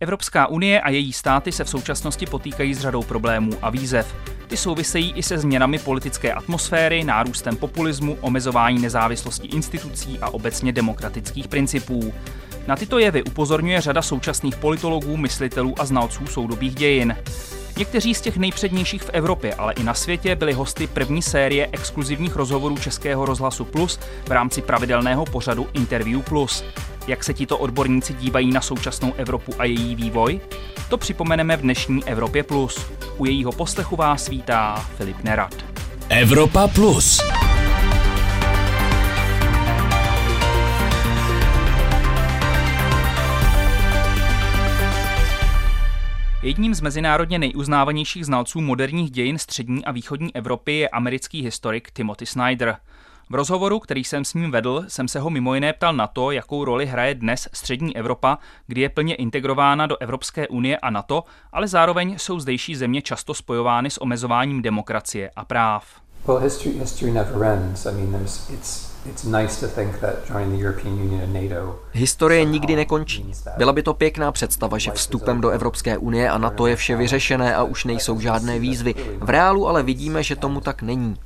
Evropská unie a její státy se v současnosti potýkají s řadou problémů a výzev. Ty souvisejí i se změnami politické atmosféry, nárůstem populismu, omezování nezávislosti institucí a obecně demokratických principů. Na tyto jevy upozorňuje řada současných politologů, myslitelů a znalců soudobých dějin. Někteří z těch nejpřednějších v Evropě, ale i na světě byli hosty první série exkluzivních rozhovorů Českého rozhlasu Plus v rámci pravidelného pořadu Interview Plus. Jak se tito odborníci dívají na současnou Evropu a její vývoj? To připomeneme v dnešní Evropě Plus. U jejího poslechu vás vítá Filip Nerad. Evropa Plus. Jedním z mezinárodně nejuznávanějších znalců moderních dějin střední a východní Evropy je americký historik Timothy Snyder. V rozhovoru, který jsem s ním vedl, jsem se ho mimo jiné ptal na to, jakou roli hraje dnes střední Evropa, kdy je plně integrována do Evropské unie a NATO, ale zároveň jsou zdejší země často spojovány s omezováním demokracie a práv. Well, history, history never ends. I mean, it's Historie nikdy nekončí. Byla by to pěkná představa, že vstupem do Evropské unie a NATO je vše vyřešené a už nejsou žádné výzvy. V reálu ale vidíme, že tomu tak není.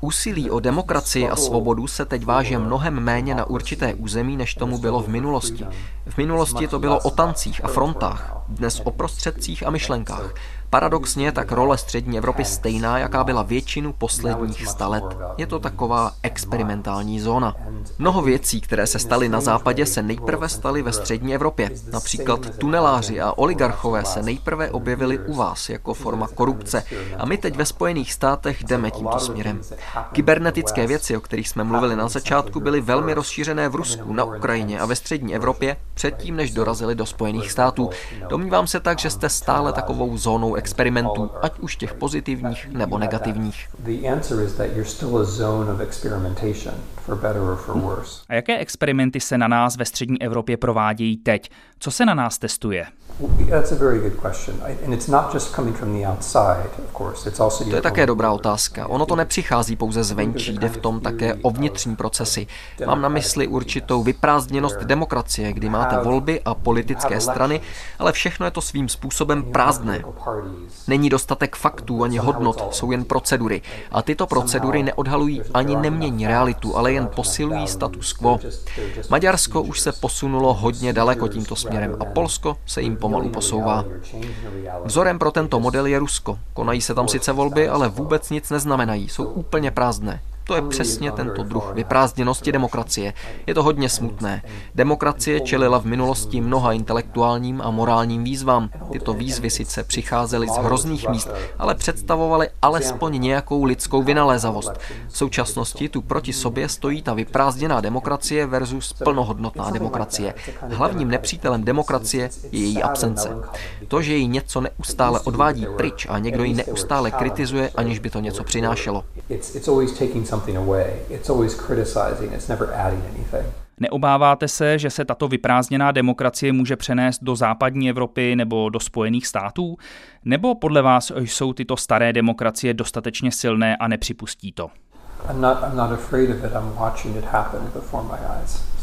Úsilí o demokracii a svobodu se teď váže mnohem méně na určité území, než tomu bylo v minulosti. V minulosti to bylo o tancích a frontách, dnes o prostředcích a myšlenkách. Paradoxně tak role střední Evropy stejná, jaká byla většinu posledních sta let. Je to taková experimentální zóna. Mnoho věcí, které se staly na západě, se nejprve staly ve střední Evropě. Například tuneláři a oligarchové se nejprve objevili u vás jako forma korupce a my teď ve Spojených státech jdeme tímto směrem. Kybernetické věci, o kterých jsme mluvili na začátku, byly velmi rozšířené v Rusku, na Ukrajině a ve střední Evropě předtím, než dorazili do Spojených států. Domnívám se tak, že jste stále takovou zónou experimentů, ať už těch pozitivních nebo negativních. A jaké experimenty se na nás ve střední Evropě provádějí teď? Co se na nás testuje? To je také dobrá otázka. Ono to nepřichází pouze zvenčí, jde v tom také o vnitřní procesy. Mám na mysli určitou vyprázdněnost demokracie, kdy máte volby a politické strany, ale všechno je to svým způsobem prázdné. Není dostatek faktů ani hodnot, jsou jen procedury. A tyto procedury neodhalují ani nemění realitu, ale jen posilují status quo. Maďarsko už se posunulo hodně daleko tímto směrem a Polsko se jim pomalu posouvá. Vzorem pro tento model je Rusko. Konají se tam sice volby, ale vůbec nic neznamenají, jsou úplně prázdné. To je přesně tento druh vyprázdněnosti demokracie. Je to hodně smutné. Demokracie čelila v minulosti mnoha intelektuálním a morálním výzvám. Tyto výzvy sice přicházely z hrozných míst, ale představovaly alespoň nějakou lidskou vynalézavost. V současnosti tu proti sobě stojí ta vyprázdněná demokracie versus plnohodnotná demokracie. Hlavním nepřítelem demokracie je její absence. To, že ji něco neustále odvádí pryč a někdo ji neustále kritizuje, aniž by to něco přinášelo. Neobáváte se, že se tato vyprázdněná demokracie může přenést do západní Evropy nebo do Spojených států? Nebo podle vás jsou tyto staré demokracie dostatečně silné a nepřipustí to? I'm not, I'm not afraid of it. I'm watching it happen before my eyes.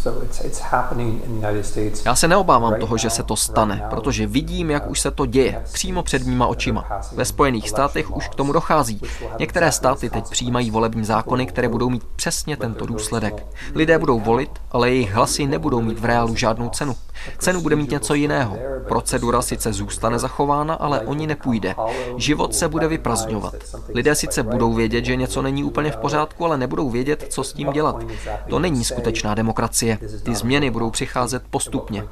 Já se neobávám toho, že se to stane, protože vidím, jak už se to děje, přímo před mýma očima. Ve Spojených státech už k tomu dochází. Některé státy teď přijímají volební zákony, které budou mít přesně tento důsledek. Lidé budou volit, ale jejich hlasy nebudou mít v reálu žádnou cenu. Cenu bude mít něco jiného. Procedura sice zůstane zachována, ale o ní nepůjde. Život se bude vyprazňovat. Lidé sice budou vědět, že něco není úplně v pořádku, ale nebudou vědět, co s tím dělat. To není skutečná demokracie. Ty změny budou přicházet postupně.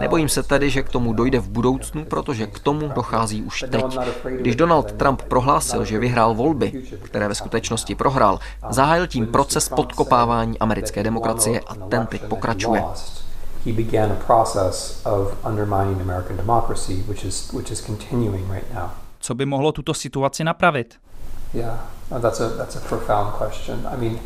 Nebojím se tedy, že k tomu dojde v budoucnu, protože k tomu dochází už teď. Když Donald Trump prohlásil, že vyhrál volby, které ve skutečnosti prohrál, zahájil tím proces podkopávání americké demokracie a ten teď pokračuje he began a process of undermining American democracy, which is, which is continuing right now. Co by mohlo tuto situaci napravit? Yeah, that's a, that's a profound question. I mean,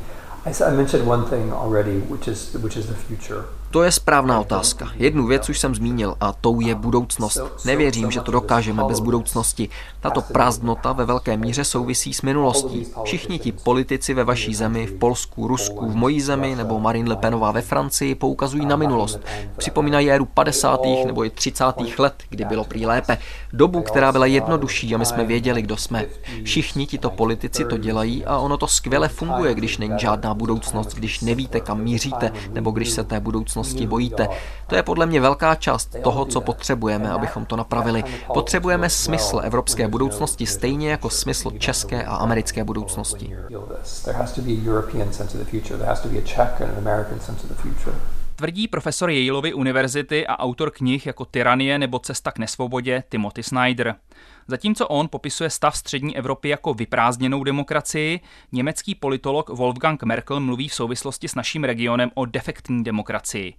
I, mentioned one thing already, which is which is the future. To je správná otázka. Jednu věc už jsem zmínil a tou je budoucnost. Nevěřím, že to dokážeme bez budoucnosti. Tato prázdnota ve velké míře souvisí s minulostí. Všichni ti politici ve vaší zemi, v Polsku, Rusku, v mojí zemi nebo Marine Le Penová ve Francii poukazují na minulost. Připomínají éru 50. nebo i 30. let, kdy bylo prý lépe. Dobu, která byla jednodušší a my jsme věděli, kdo jsme. Všichni tito politici to dělají a ono to skvěle funguje, když není žádná budoucnost, když nevíte, kam míříte, nebo když se té budoucnosti bojíte. To je podle mě velká část toho, co potřebujeme, abychom to napravili. Potřebujeme smysl evropské budoucnosti stejně jako smysl české a americké budoucnosti. Tvrdí profesor Yaleovy univerzity a autor knih jako Tyranie nebo Cesta k nesvobodě Timothy Snyder. Zatímco on popisuje stav střední Evropy jako vyprázdněnou demokracii, německý politolog Wolfgang Merkel mluví v souvislosti s naším regionem o defektní demokracii.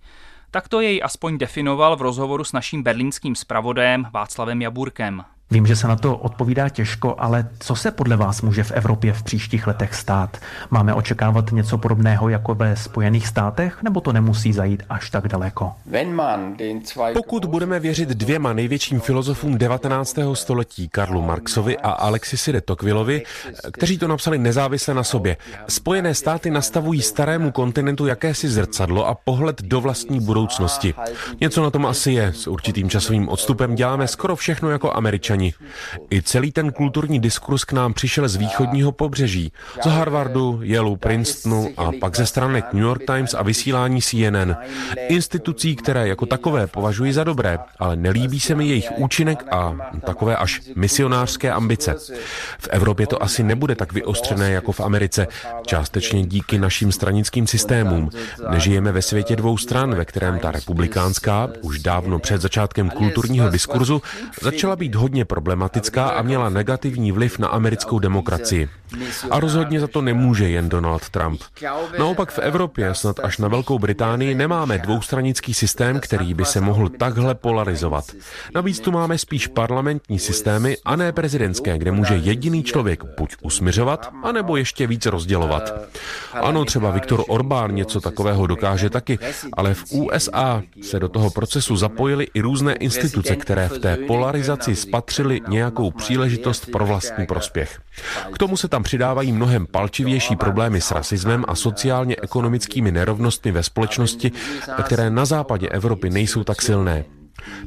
Takto jej aspoň definoval v rozhovoru s naším berlínským zpravodajem Václavem Jaburkem. Vím, že se na to odpovídá těžko, ale co se podle vás může v Evropě v příštích letech stát? Máme očekávat něco podobného jako ve Spojených státech, nebo to nemusí zajít až tak daleko? Pokud budeme věřit dvěma největším filozofům 19. století, Karlu Marxovi a Alexisi de Tocquevillovi, kteří to napsali nezávisle na sobě, Spojené státy nastavují starému kontinentu jakési zrcadlo a pohled do vlastní budoucnosti. Něco na tom asi je. S určitým časovým odstupem děláme skoro všechno jako američané Američani. I celý ten kulturní diskurs k nám přišel z východního pobřeží, z Harvardu, Yale, Princetonu a pak ze stranek New York Times a vysílání CNN. Institucí, které jako takové považuji za dobré, ale nelíbí se mi jejich účinek a takové až misionářské ambice. V Evropě to asi nebude tak vyostřené jako v Americe, částečně díky našim stranickým systémům. Nežijeme ve světě dvou stran, ve kterém ta republikánská, už dávno před začátkem kulturního diskurzu, začala být hodně problematická a měla negativní vliv na americkou demokracii. A rozhodně za to nemůže jen Donald Trump. Naopak v Evropě, snad až na Velkou Británii, nemáme dvoustranický systém, který by se mohl takhle polarizovat. Navíc tu máme spíš parlamentní systémy a ne prezidentské, kde může jediný člověk buď usmiřovat, anebo ještě víc rozdělovat. Ano, třeba Viktor Orbán něco takového dokáže taky, ale v USA se do toho procesu zapojily i různé instituce, které v té polarizaci spatřily nějakou příležitost pro vlastní prospěch. K tomu se tam přidávají mnohem palčivější problémy s rasismem a sociálně-ekonomickými nerovnostmi ve společnosti, které na západě Evropy nejsou tak silné.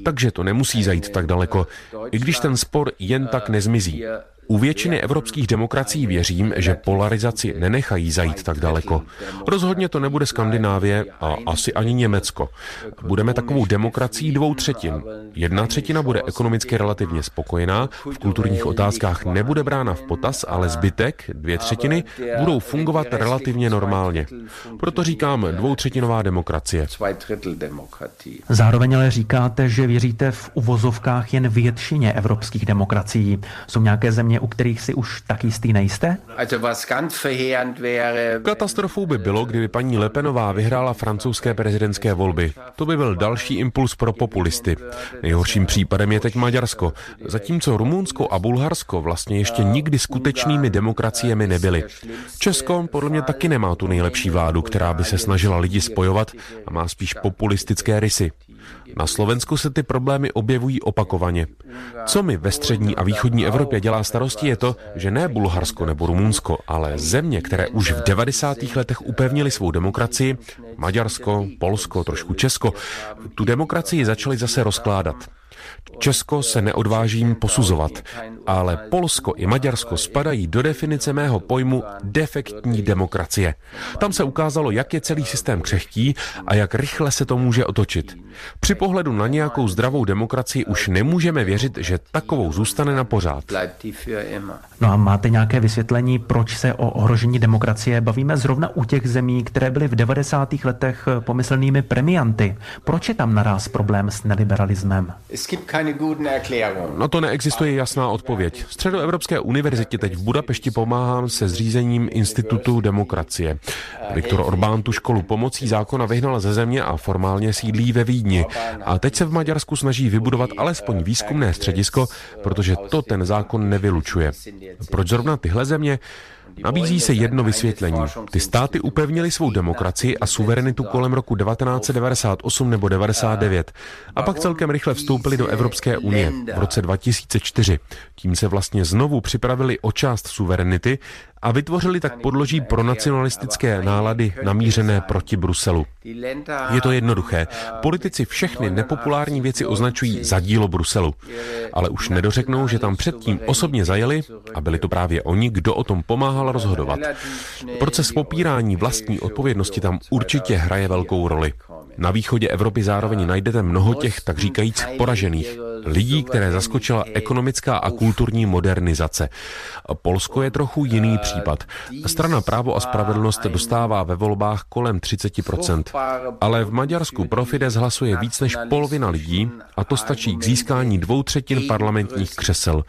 Takže to nemusí zajít tak daleko, i když ten spor jen tak nezmizí. U většiny evropských demokracií věřím, že polarizaci nenechají zajít tak daleko. Rozhodně to nebude Skandinávie a asi ani Německo. Budeme takovou demokracií dvou třetin. Jedna třetina bude ekonomicky relativně spokojená, v kulturních otázkách nebude brána v potaz, ale zbytek, dvě třetiny, budou fungovat relativně normálně. Proto říkám dvoutřetinová demokracie. Zároveň ale říkáte, že věříte v uvozovkách jen většině evropských demokracií. Jsou nějaké země, u kterých si už tak jistý nejste? Katastrofou by bylo, kdyby paní Lepenová vyhrála francouzské prezidentské volby. To by byl další impuls pro populisty. Nejhorším případem je teď Maďarsko, zatímco Rumunsko a Bulharsko vlastně ještě nikdy skutečnými demokraciemi nebyly. Česko podle mě taky nemá tu nejlepší vládu, která by se snažila lidi spojovat a má spíš populistické rysy. Na Slovensku se ty problémy objevují opakovaně. Co mi ve střední a východní Evropě dělá starosti je to, že ne Bulharsko nebo Rumunsko, ale země, které už v 90. letech upevnili svou demokracii, Maďarsko, Polsko, trošku Česko, tu demokracii začaly zase rozkládat. Česko se neodvážím posuzovat, ale Polsko i Maďarsko spadají do definice mého pojmu defektní demokracie. Tam se ukázalo, jak je celý systém křehký a jak rychle se to může otočit. Při pohledu na nějakou zdravou demokracii už nemůžeme věřit, že takovou zůstane na pořád. No a máte nějaké vysvětlení, proč se o ohrožení demokracie bavíme zrovna u těch zemí, které byly v 90. letech pomyslnými premianty? Proč je tam naraz problém s neliberalismem? Na to neexistuje jasná odpověď. Středoevropské univerzitě teď v Budapešti pomáhám se zřízením Institutu demokracie. Viktor Orbán tu školu pomocí zákona vyhnal ze země a formálně sídlí ve Vídni. A teď se v Maďarsku snaží vybudovat alespoň výzkumné středisko, protože to ten zákon nevylučuje. Proč zrovna tyhle země? Nabízí se jedno vysvětlení. Ty státy upevnily svou demokracii a suverenitu kolem roku 1998 nebo 99 a pak celkem rychle vstoupili do Evropské unie v roce 2004. Tím se vlastně znovu připravili o část suverenity a vytvořili tak podloží pro nacionalistické nálady namířené proti Bruselu. Je to jednoduché. Politici všechny nepopulární věci označují za dílo Bruselu, ale už nedořeknou, že tam předtím osobně zajeli a byli to právě oni, kdo o tom pomáhal rozhodovat. Proces popírání vlastní odpovědnosti tam určitě hraje velkou roli. Na východě Evropy zároveň najdete mnoho těch, tak říkajíc, poražených. Lidí, které zaskočila ekonomická a kulturní modernizace. Polsko je trochu jiný případ. Strana Právo a spravedlnost dostává ve volbách kolem 30%. Ale v Maďarsku pro Fides hlasuje víc než polovina lidí a to stačí k získání dvou třetin parlamentních křesel.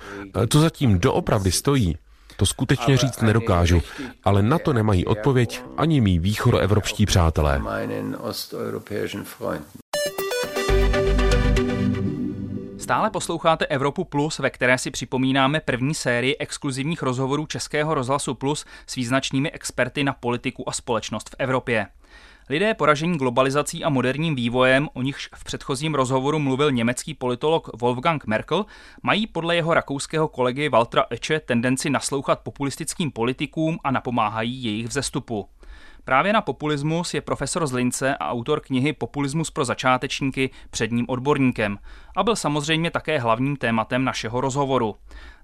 Co zatím doopravdy stojí, to skutečně říct nedokážu, ale na to nemají odpověď ani mý východoevropští přátelé. Stále posloucháte Evropu Plus, ve které si připomínáme první sérii exkluzivních rozhovorů Českého rozhlasu Plus s význačnými experty na politiku a společnost v Evropě. Lidé poražení globalizací a moderním vývojem, o nichž v předchozím rozhovoru mluvil německý politolog Wolfgang Merkel, mají podle jeho rakouského kolegy Waltra Eche tendenci naslouchat populistickým politikům a napomáhají jejich vzestupu. Právě na populismus je profesor z Lince a autor knihy Populismus pro začátečníky předním odborníkem a byl samozřejmě také hlavním tématem našeho rozhovoru.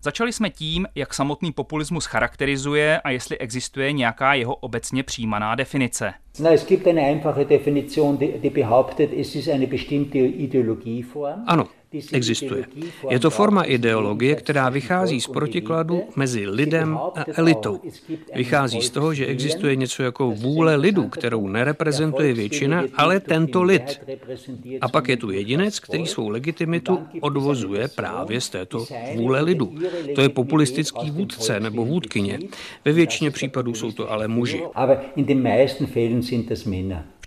Začali jsme tím, jak samotný populismus charakterizuje a jestli existuje nějaká jeho obecně přijímaná definice. Na, es gibt eine einfache Definition, die, die behauptet, es ist eine bestimmte Ideologieform. Ano, existuje. Je to forma ideologie, která vychází z protikladu mezi lidem a elitou. Vychází z toho, že existuje něco jako vůle lidu, kterou nereprezentuje většina, ale tento lid. A pak je tu jedinec, který svou legitimitu odvozuje právě z této vůle lidu. To je populistický vůdce nebo vůdkyně. Ve většině případů jsou to ale muži.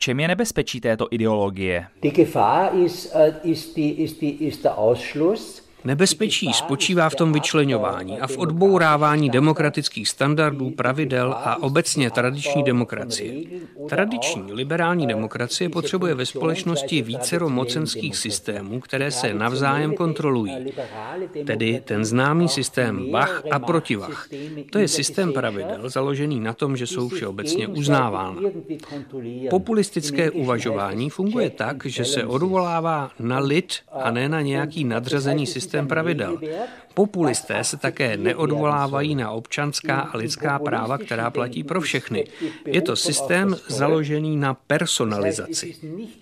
Čem je nebezpečí této ideologie? Die Gefahr ist, äh, ist, die, ist, die, ist der Ausschluss Nebezpečí spočívá v tom vyčlenování a v odbourávání demokratických standardů, pravidel a obecně tradiční demokracie. Tradiční liberální demokracie potřebuje ve společnosti vícero mocenských systémů, které se navzájem kontrolují. Tedy ten známý systém Bach a protivach. To je systém pravidel založený na tom, že jsou všeobecně uznávána. Populistické uvažování funguje tak, že se odvolává na lid a ne na nějaký nadřazený systém systém pravidel. Populisté se také neodvolávají na občanská a lidská práva, která platí pro všechny. Je to systém založený na personalizaci.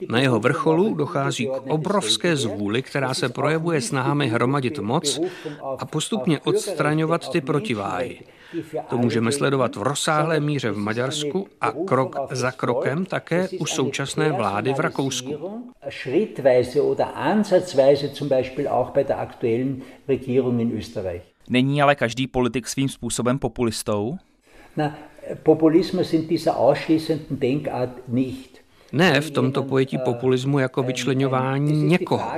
Na jeho vrcholu dochází k obrovské zvůli, která se projevuje snahami hromadit moc a postupně odstraňovat ty protiváhy. To můžeme sledovat v rozsáhlé míře v Maďarsku a krok za krokem také u současné vlády v Rakousku. Není ale každý politik svým způsobem populistou? Na, Populismus in dieser ausschließenden Denkart nicht. Ne v tomto pojetí populismu jako vyčlenování někoho.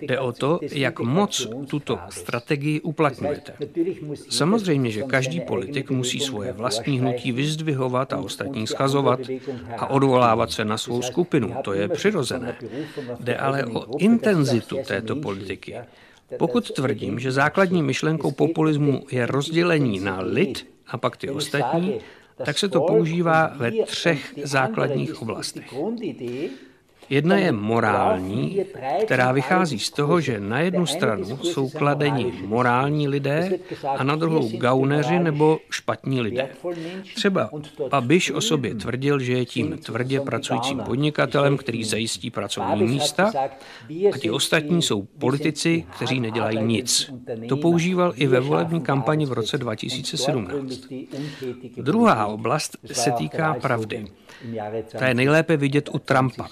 Jde o to, jak moc tuto strategii uplatňujete. Samozřejmě, že každý politik musí svoje vlastní hnutí vyzdvihovat a ostatní schazovat a odvolávat se na svou skupinu. To je přirozené. Jde ale o intenzitu této politiky. Pokud tvrdím, že základní myšlenkou populismu je rozdělení na lid a pak ty ostatní, tak se to používá ve třech základních oblastech. Jedna je morální, která vychází z toho, že na jednu stranu jsou kladeni morální lidé a na druhou gauneři nebo špatní lidé. Třeba Babiš o sobě tvrdil, že je tím tvrdě pracujícím podnikatelem, který zajistí pracovní místa a ti ostatní jsou politici, kteří nedělají nic. To používal i ve volební kampani v roce 2017. Druhá oblast se týká pravdy. Ta je nejlépe vidět u Trumpa.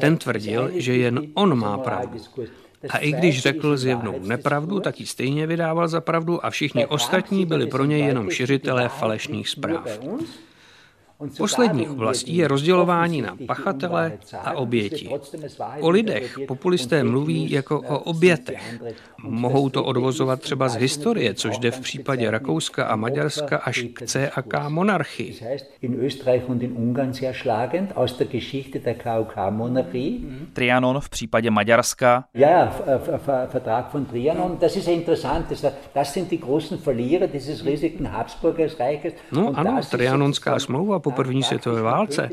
Ten tvrdil, že jen on má pravdu. A i když řekl zjevnou nepravdu, tak ji stejně vydával za pravdu a všichni ostatní byli pro něj jenom šiřitelé falešných zpráv. Poslední oblastí je rozdělování na pachatele a oběti. O lidech populisté mluví jako o obětech. Mohou to odvozovat třeba z historie, což jde v případě Rakouska a Maďarska až k CAK monarchii. Trianon v případě Maďarska. Ja, Vertrag von Trianon, das ist interessant. Das sind die großen Verlierer dieses riesigen Habsburger Reiches. No ano, Trianonská smlouva po první světové válce.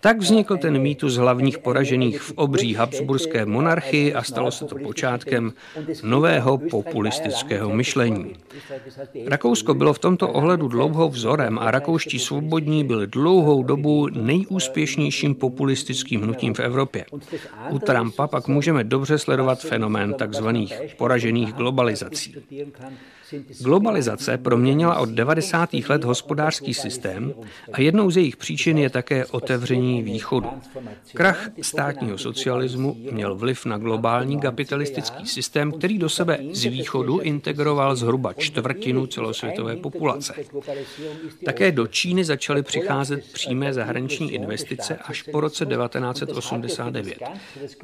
Tak vznikl ten mýtus hlavních poražených v obří habsburské monarchii a stalo se to počátkem nového populistického myšlení. Rakousko bylo v tomto ohledu dlouho vzorem a rakouští svobodní byli dlouhou dobu nejúspěšnějším populistickým hnutím v Evropě. U Trumpa pak můžeme dobře sledovat fenomén tzv. poražených globalizací. Globalizace proměnila od 90. let hospodářský systém a jednou z jejich příčin je také otevření východu. Krach státního socialismu měl vliv na globální kapitalistický systém, který do sebe z východu integroval zhruba čtvrtinu celosvětové populace. Také do Číny začaly přicházet přímé zahraniční investice až po roce 1989.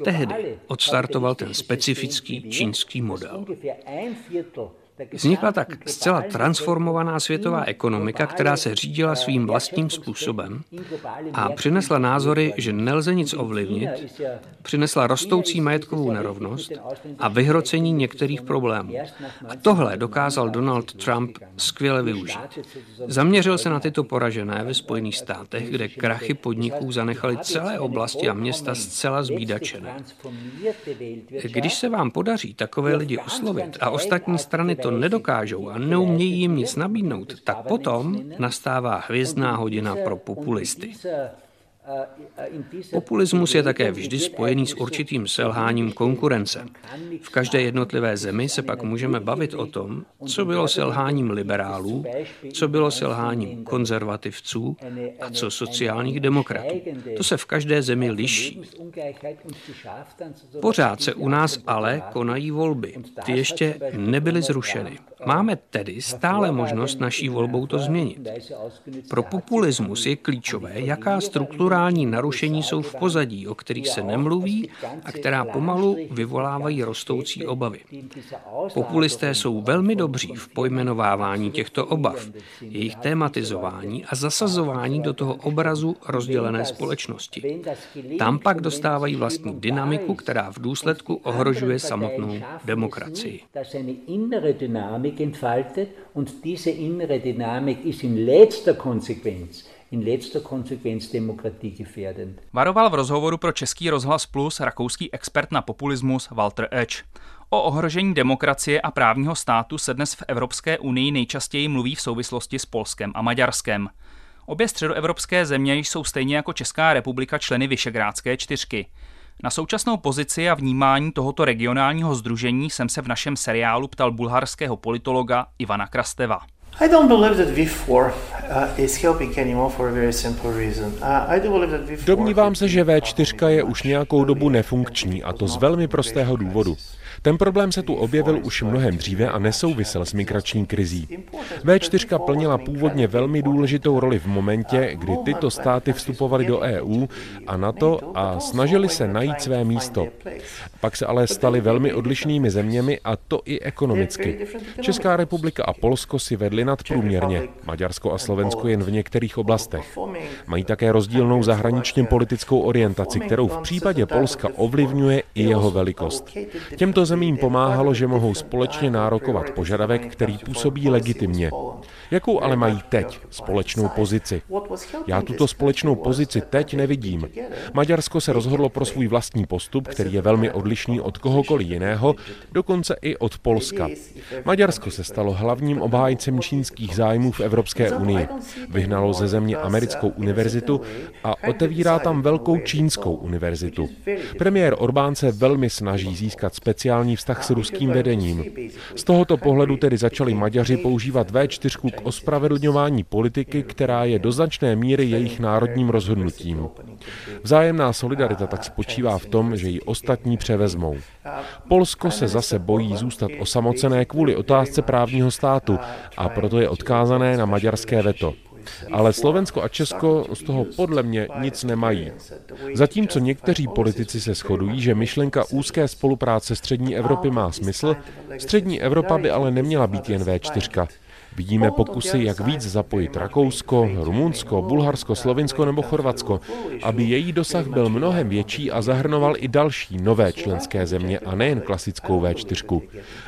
Tehdy odstartoval ten specifický čínský model. Vznikla tak zcela transformovaná světová ekonomika, která se řídila svým vlastním způsobem a přinesla názory, že nelze nic ovlivnit, přinesla rostoucí majetkovou nerovnost a vyhrocení některých problémů. A tohle dokázal Donald Trump skvěle využít. Zaměřil se na tyto poražené ve Spojených státech, kde krachy podniků zanechaly celé oblasti a města zcela zbídačené. Když se vám podaří takové lidi oslovit a ostatní strany to to nedokážou a neumějí jim nic nabídnout, tak potom nastává hvězdná hodina pro populisty. Populismus je také vždy spojený s určitým selháním konkurence. V každé jednotlivé zemi se pak můžeme bavit o tom, co bylo selháním liberálů, co bylo selháním konzervativců a co sociálních demokratů. To se v každé zemi liší. Pořád se u nás ale konají volby. Ty ještě nebyly zrušeny. Máme tedy stále možnost naší volbou to změnit. Pro populismus je klíčové, jaká strukturální narušení jsou v pozadí, o kterých se nemluví a která pomalu vyvolávají rostoucí obavy. Populisté jsou velmi dobří v pojmenovávání těchto obav, jejich tématizování a zasazování do toho obrazu rozdělené společnosti. Tam pak dostávají vlastní dynamiku, která v důsledku ohrožuje samotnou demokracii. Und diese innere Dynamik ist in letzter Konsequenz in letzter Konsequenz demokratiegefährdend. Varoval v rozhovoru pro Český rozhlas Plus rakouský expert na populismus Walter Edge. O ohrožení demokracie a právního státu se dnes v Evropské unii nejčastěji mluví v souvislosti s Polskem a Maďarskem. Obě středoevropské země jsou stejně jako Česká republika členy Vyšegrádské čtyřky. Na současnou pozici a vnímání tohoto regionálního združení jsem se v našem seriálu ptal bulharského politologa Ivana Krasteva. Domnívám se, že V4 je už nějakou dobu nefunkční a to z velmi prostého důvodu. Ten problém se tu objevil už mnohem dříve a nesouvisel s migrační krizí. V4 plnila původně velmi důležitou roli v momentě, kdy tyto státy vstupovaly do EU a NATO a snažili se najít své místo. Pak se ale staly velmi odlišnými zeměmi a to i ekonomicky. Česká republika a Polsko si vedly nadprůměrně, Maďarsko a Slovensko jen v některých oblastech. Mají také rozdílnou zahraničně politickou orientaci, kterou v případě Polska ovlivňuje i jeho velikost. Těmto zemím pomáhalo, že mohou společně nárokovat požadavek, který působí legitimně. Jakou ale mají teď společnou pozici? Já tuto společnou pozici teď nevidím. Maďarsko se rozhodlo pro svůj vlastní postup, který je velmi odlišný od kohokoliv jiného, dokonce i od Polska. Maďarsko se stalo hlavním obhájcem čínských zájmů v Evropské unii. Vyhnalo ze země americkou univerzitu a otevírá tam velkou čínskou univerzitu. Premiér Orbán se velmi snaží získat speciální bilaterální vztah s ruským vedením. Z tohoto pohledu tedy začali Maďaři používat V4 k ospravedlňování politiky, která je do značné míry jejich národním rozhodnutím. Vzájemná solidarita tak spočívá v tom, že ji ostatní převezmou. Polsko se zase bojí zůstat osamocené kvůli otázce právního státu a proto je odkázané na maďarské veto. Ale Slovensko a Česko z toho podle mě nic nemají. Zatímco někteří politici se shodují, že myšlenka úzké spolupráce střední Evropy má smysl, střední Evropa by ale neměla být jen V4. Vidíme pokusy, jak víc zapojit Rakousko, Rumunsko, Bulharsko, Slovinsko nebo Chorvatsko, aby její dosah byl mnohem větší a zahrnoval i další nové členské země a nejen klasickou V4.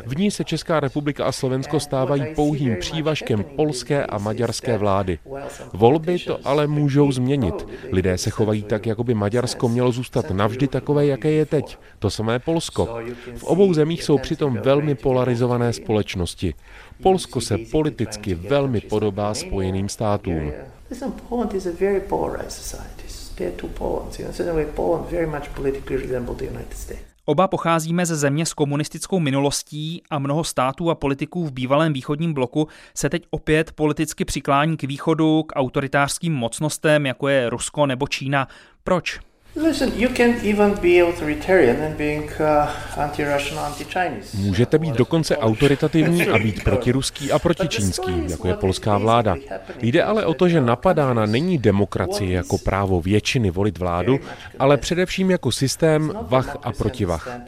V ní se Česká republika a Slovensko stávají pouhým přívažkem polské a maďarské vlády. Volby to ale můžou změnit. Lidé se chovají tak, jako by Maďarsko mělo zůstat navždy takové, jaké je teď. To samé Polsko. V obou zemích jsou přitom velmi polarizované společnosti. Polsko se politicky velmi podobá Spojeným státům. Oba pocházíme ze země s komunistickou minulostí a mnoho států a politiků v bývalém východním bloku se teď opět politicky přiklání k východu, k autoritářským mocnostem, jako je Rusko nebo Čína. Proč? Můžete být dokonce autoritativní a být protiruský a protičínský, jako je polská vláda. Jde ale o to, že napadána není demokracie jako právo většiny volit vládu, ale především jako systém vach a protivach.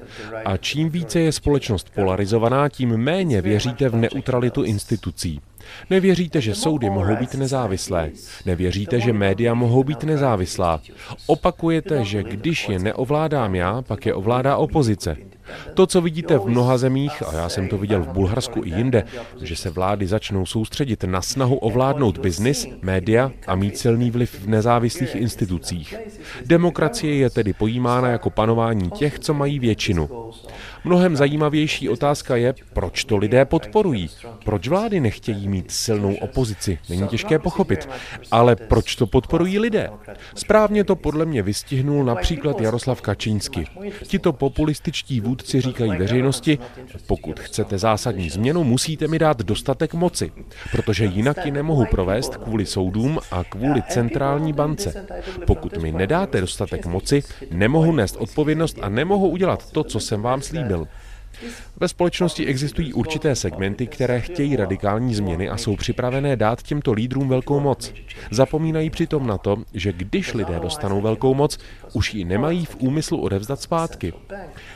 A čím více je společnost polarizovaná, tím méně věříte v neutralitu institucí. Nevěříte, že soudy mohou být nezávislé. Nevěříte, že média mohou být nezávislá. Opakujete, že když je neovládám já, pak je ovládá opozice. To, co vidíte v mnoha zemích, a já jsem to viděl v Bulharsku i jinde, že se vlády začnou soustředit na snahu ovládnout biznis, média a mít silný vliv v nezávislých institucích. Demokracie je tedy pojímána jako panování těch, co mají většinu. Mnohem zajímavější otázka je, proč to lidé podporují. Proč vlády nechtějí mít silnou opozici? Není těžké pochopit. Ale proč to podporují lidé? Správně to podle mě vystihnul například Jaroslav Kačínsky. Tito populističtí vůdci říkají veřejnosti, pokud chcete zásadní změnu, musíte mi dát dostatek moci, protože jinak ji nemohu provést kvůli soudům a kvůli centrální bance. Pokud mi nedáte dostatek moci, nemohu nést odpovědnost a nemohu udělat to, co jsem vám slíbil. Ve společnosti existují určité segmenty, které chtějí radikální změny a jsou připravené dát těmto lídrům velkou moc. Zapomínají přitom na to, že když lidé dostanou velkou moc, už ji nemají v úmyslu odevzdat zpátky.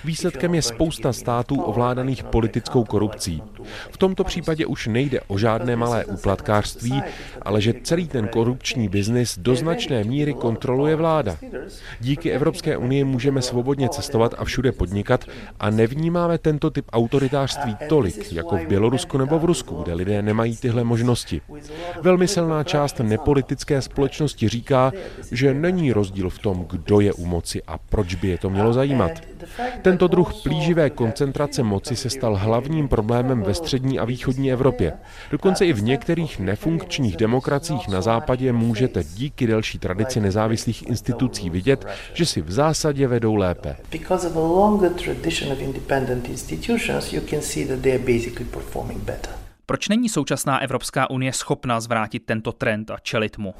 Výsledkem je spousta států ovládaných politickou korupcí. V tomto případě už nejde o žádné malé úplatkářství, ale že celý ten korupční biznis do značné míry kontroluje vláda. Díky Evropské unii můžeme svobodně cestovat a všude podnikat a nevnímáme tento typ autoritářství tolik, jako v Bělorusku nebo v Rusku, kde lidé nemají tyhle možnosti. Velmi silná část nepolitické společnosti říká, že není rozdíl v tom, kdo je u moci a proč by je to mělo zajímat. Tento druh plíživé koncentrace moci se stal hlavním problémem ve střední a východní Evropě. Dokonce i v některých nefunkčních demokraciích na západě můžete díky delší tradici nezávislých institucí vidět, že si v zásadě vedou lépe institutions, you can see that they are basically performing better. Proč není současná Evropská unie schopná zvrátit tento trend a čelit mu?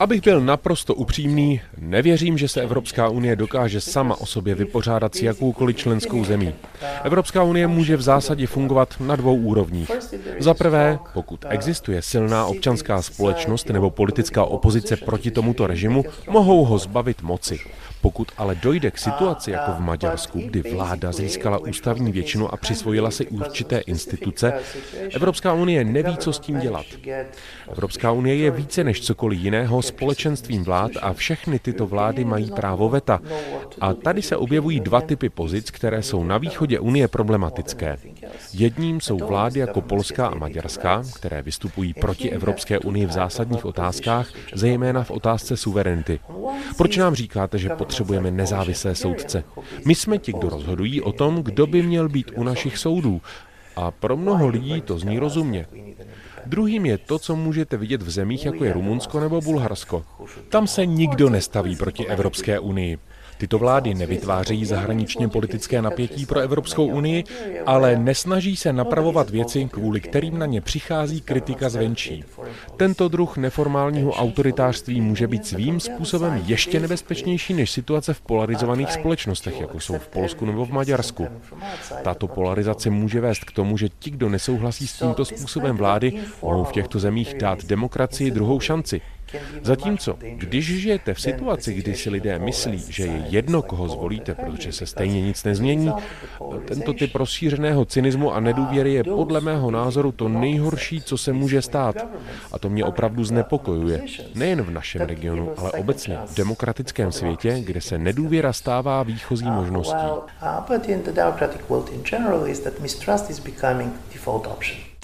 Abych byl naprosto upřímný, nevěřím, že se Evropská unie dokáže sama o sobě vypořádat s jakoukoliv členskou zemí. Evropská unie může v zásadě fungovat na dvou úrovních. Za prvé, pokud existuje silná občanská společnost nebo politická opozice proti tomuto režimu, mohou ho zbavit moci. Pokud ale dojde k situaci jako v Maďarsku, kdy vláda získala ústavní většinu a přisvojila si určité instituce, Evropská unie neví, co s tím dělat. Evropská unie je více než cokoliv jiného společenstvím vlád a všechny tyto vlády mají právo veta. A tady se objevují dva typy pozic, které jsou na východě unie problematické. Jedním jsou vlády jako Polská a Maďarská, které vystupují proti Evropské unii v zásadních otázkách, zejména v otázce suverenity. Proč nám říkáte, že potřebujeme nezávislé soudce? My jsme ti, kdo rozhodují o tom, kdo by měl být u našich soudů. A pro mnoho lidí to zní rozumně. Druhým je to, co můžete vidět v zemích, jako je Rumunsko nebo Bulharsko. Tam se nikdo nestaví proti Evropské unii. Tyto vlády nevytvářejí zahraničně politické napětí pro Evropskou unii, ale nesnaží se napravovat věci, kvůli kterým na ně přichází kritika zvenčí. Tento druh neformálního autoritářství může být svým způsobem ještě nebezpečnější než situace v polarizovaných společnostech, jako jsou v Polsku nebo v Maďarsku. Tato polarizace může vést k tomu, že ti, kdo nesouhlasí s tímto způsobem vlády, mohou v těchto zemích dát demokracii druhou šanci. Zatímco, když žijete v situaci, kdy si lidé myslí, že je jedno, koho zvolíte, protože se stejně nic nezmění, tento typ rozšířeného cynismu a nedůvěry je podle mého názoru to nejhorší, co se může stát. A to mě opravdu znepokojuje. Nejen v našem regionu, ale obecně v demokratickém světě, kde se nedůvěra stává výchozí možností.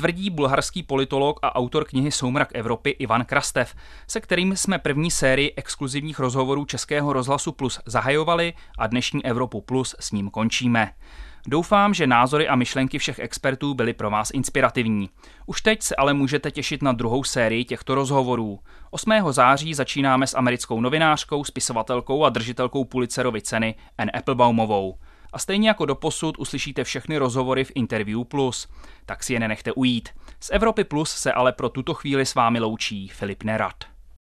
Tvrdí bulharský politolog a autor knihy Soumrak Evropy Ivan Krastev, se kterým jsme první sérii exkluzivních rozhovorů Českého rozhlasu Plus zahajovali a dnešní Evropu Plus s ním končíme. Doufám, že názory a myšlenky všech expertů byly pro vás inspirativní. Už teď se ale můžete těšit na druhou sérii těchto rozhovorů. 8. září začínáme s americkou novinářkou, spisovatelkou a držitelkou Pulitzerovy ceny Anne Applebaumovou. A stejně jako do posud uslyšíte všechny rozhovory v Interview Plus. Tak si je nenechte ujít. Z Evropy Plus se ale pro tuto chvíli s vámi loučí Filip Nerad.